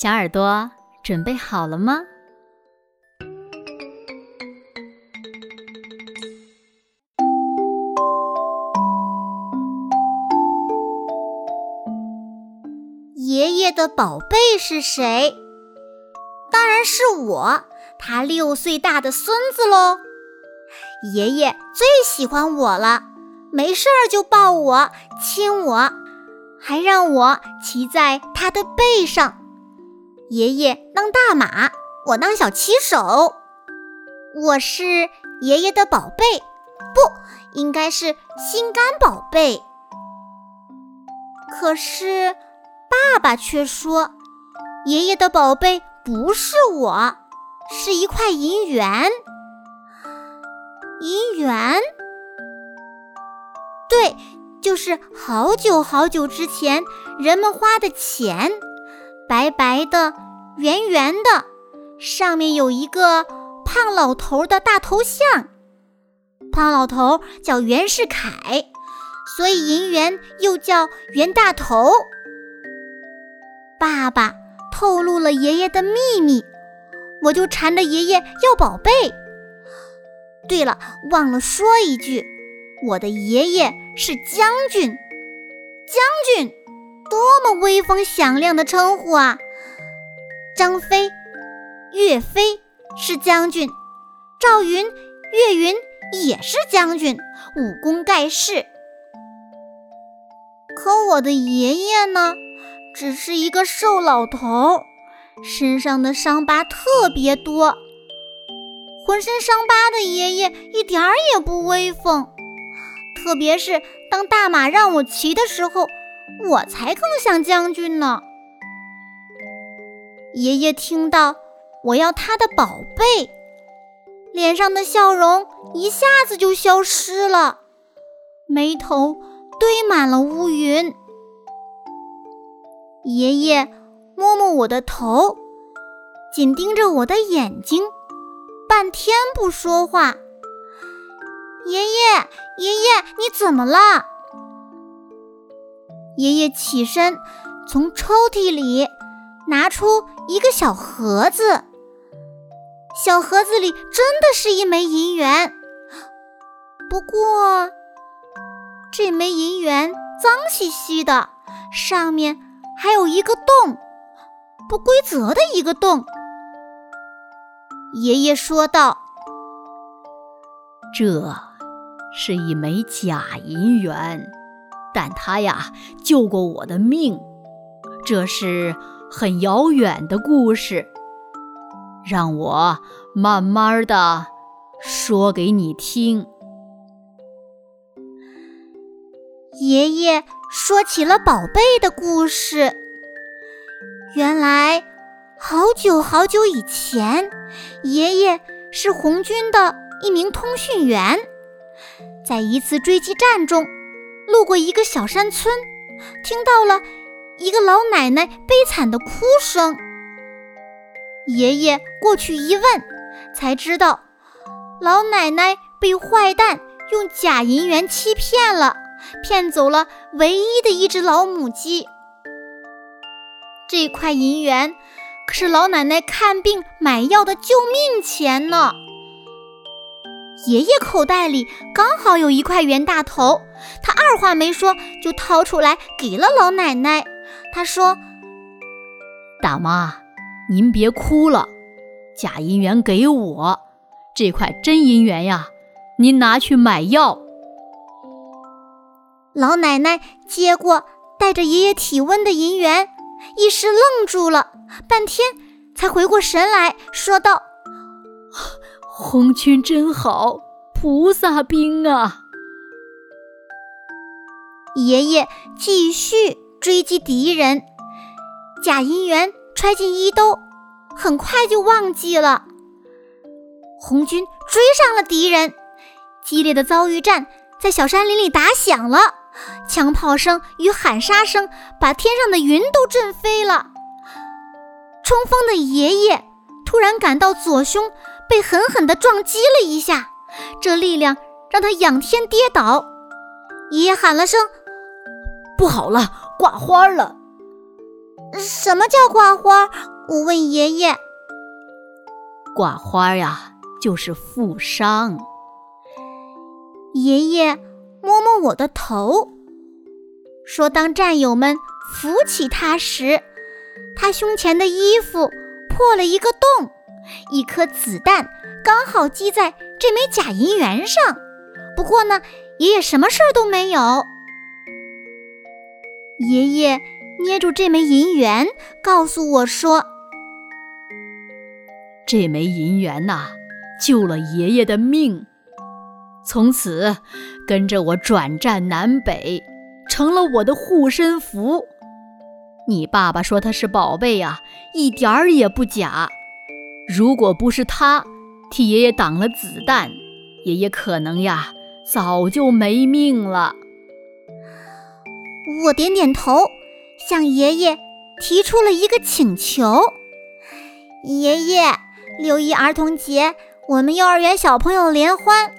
小耳朵准备好了吗？爷爷的宝贝是谁？当然是我，他六岁大的孙子喽。爷爷最喜欢我了，没事儿就抱我、亲我，还让我骑在他的背上。爷爷当大马，我当小骑手。我是爷爷的宝贝，不应该是心肝宝贝。可是爸爸却说，爷爷的宝贝不是我，是一块银元。银元，对，就是好久好久之前人们花的钱。白白的，圆圆的，上面有一个胖老头的大头像。胖老头叫袁世凯，所以银元又叫袁大头。爸爸透露了爷爷的秘密，我就缠着爷爷要宝贝。对了，忘了说一句，我的爷爷是将军，将军。多么威风响亮的称呼啊！张飞、岳飞是将军，赵云、岳云也是将军，武功盖世。可我的爷爷呢，只是一个瘦老头，身上的伤疤特别多。浑身伤疤的爷爷一点儿也不威风，特别是当大马让我骑的时候。我才更像将军呢！爷爷听到我要他的宝贝，脸上的笑容一下子就消失了，眉头堆满了乌云。爷爷摸摸我的头，紧盯着我的眼睛，半天不说话。爷爷，爷爷，你怎么了？爷爷起身，从抽屉里拿出一个小盒子。小盒子里真的是一枚银元，不过这枚银元脏兮兮的，上面还有一个洞，不规则的一个洞。爷爷说道：“这是一枚假银元。”但他呀救过我的命，这是很遥远的故事，让我慢慢的说给你听。爷爷说起了宝贝的故事。原来好久好久以前，爷爷是红军的一名通讯员，在一次追击战中。路过一个小山村，听到了一个老奶奶悲惨的哭声。爷爷过去一问，才知道老奶奶被坏蛋用假银元欺骗了，骗走了唯一的一只老母鸡。这块银元可是老奶奶看病买药的救命钱呢。爷爷口袋里刚好有一块袁大头，他二话没说就掏出来给了老奶奶。他说：“大妈，您别哭了，假银元给我，这块真银元呀，您拿去买药。”老奶奶接过带着爷爷体温的银元，一时愣住了，半天才回过神来说道。红军真好，菩萨兵啊！爷爷继续追击敌人，假银元揣进衣兜，很快就忘记了。红军追上了敌人，激烈的遭遇战在小山林里打响了，枪炮声与喊杀声把天上的云都震飞了。冲锋的爷爷突然感到左胸被狠狠地撞击了一下，这力量让他仰天跌倒。爷爷喊了声：“不好了，挂花了！”什么叫挂花？我问爷爷。挂花呀。就是负伤。爷爷摸摸我的头，说：“当战友们扶起他时，他胸前的衣服破了一个洞，一颗子弹刚好击在这枚假银元上。不过呢，爷爷什么事儿都没有。”爷爷捏住这枚银元，告诉我说：“这枚银元呐。”救了爷爷的命，从此跟着我转战南北，成了我的护身符。你爸爸说他是宝贝啊，一点儿也不假。如果不是他替爷爷挡了子弹，爷爷可能呀早就没命了。我点点头，向爷爷提出了一个请求：爷爷，六一儿童节。我们幼儿园小朋友联欢，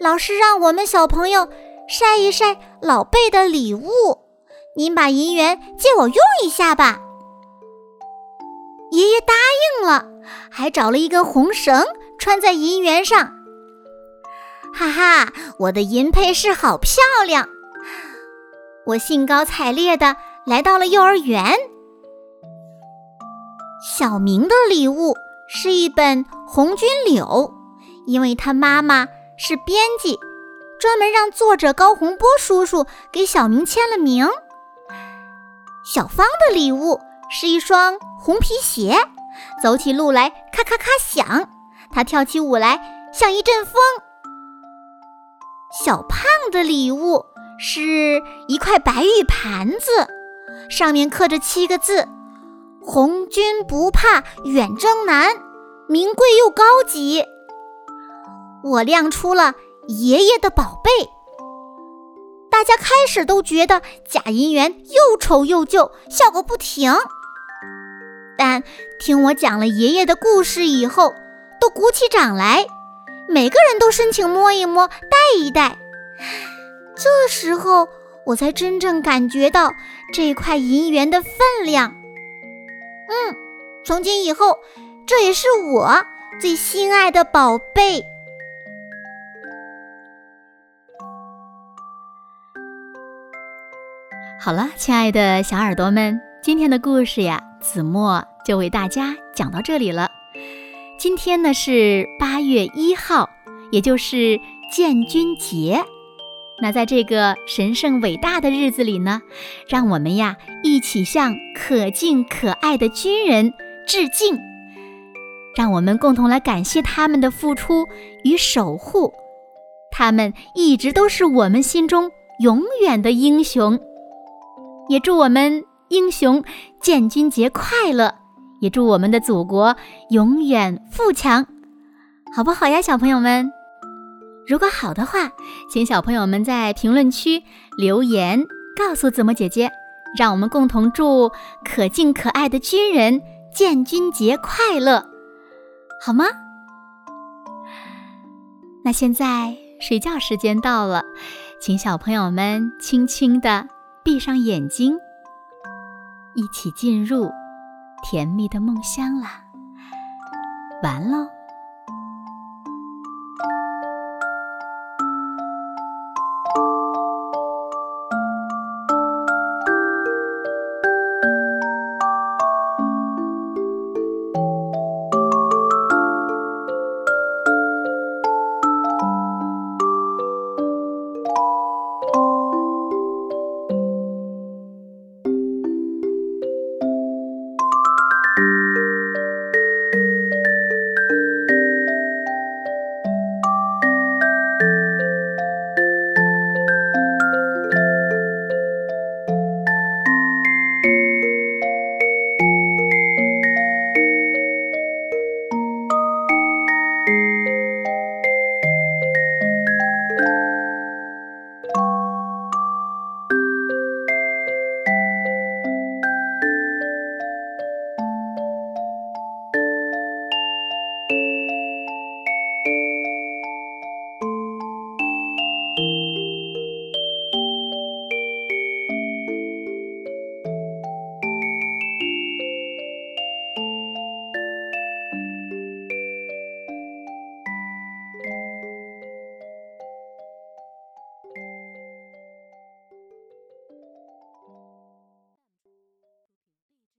老师让我们小朋友晒一晒老贝的礼物。您把银元借我用一下吧。爷爷答应了，还找了一根红绳穿在银元上。哈哈，我的银配饰好漂亮！我兴高采烈的来到了幼儿园。小明的礼物是一本。红军柳，因为他妈妈是编辑，专门让作者高洪波叔叔给小明签了名。小芳的礼物是一双红皮鞋，走起路来咔咔咔响，他跳起舞来像一阵风。小胖的礼物是一块白玉盘子，上面刻着七个字：“红军不怕远征难。”名贵又高级，我亮出了爷爷的宝贝。大家开始都觉得假银元又丑又旧，笑个不停。但听我讲了爷爷的故事以后，都鼓起掌来，每个人都申请摸一摸、戴一戴。这时候，我才真正感觉到这块银元的分量。嗯，从今以后。这也是我最心爱的宝贝。好了，亲爱的小耳朵们，今天的故事呀，子墨就为大家讲到这里了。今天呢是八月一号，也就是建军节。那在这个神圣伟大的日子里呢，让我们呀一起向可敬可爱的军人致敬。让我们共同来感谢他们的付出与守护，他们一直都是我们心中永远的英雄。也祝我们英雄建军节快乐，也祝我们的祖国永远富强，好不好呀，小朋友们？如果好的话，请小朋友们在评论区留言告诉子墨姐姐，让我们共同祝可敬可爱的军人建军节快乐。好吗？那现在睡觉时间到了，请小朋友们轻轻地闭上眼睛，一起进入甜蜜的梦乡啦。完喽。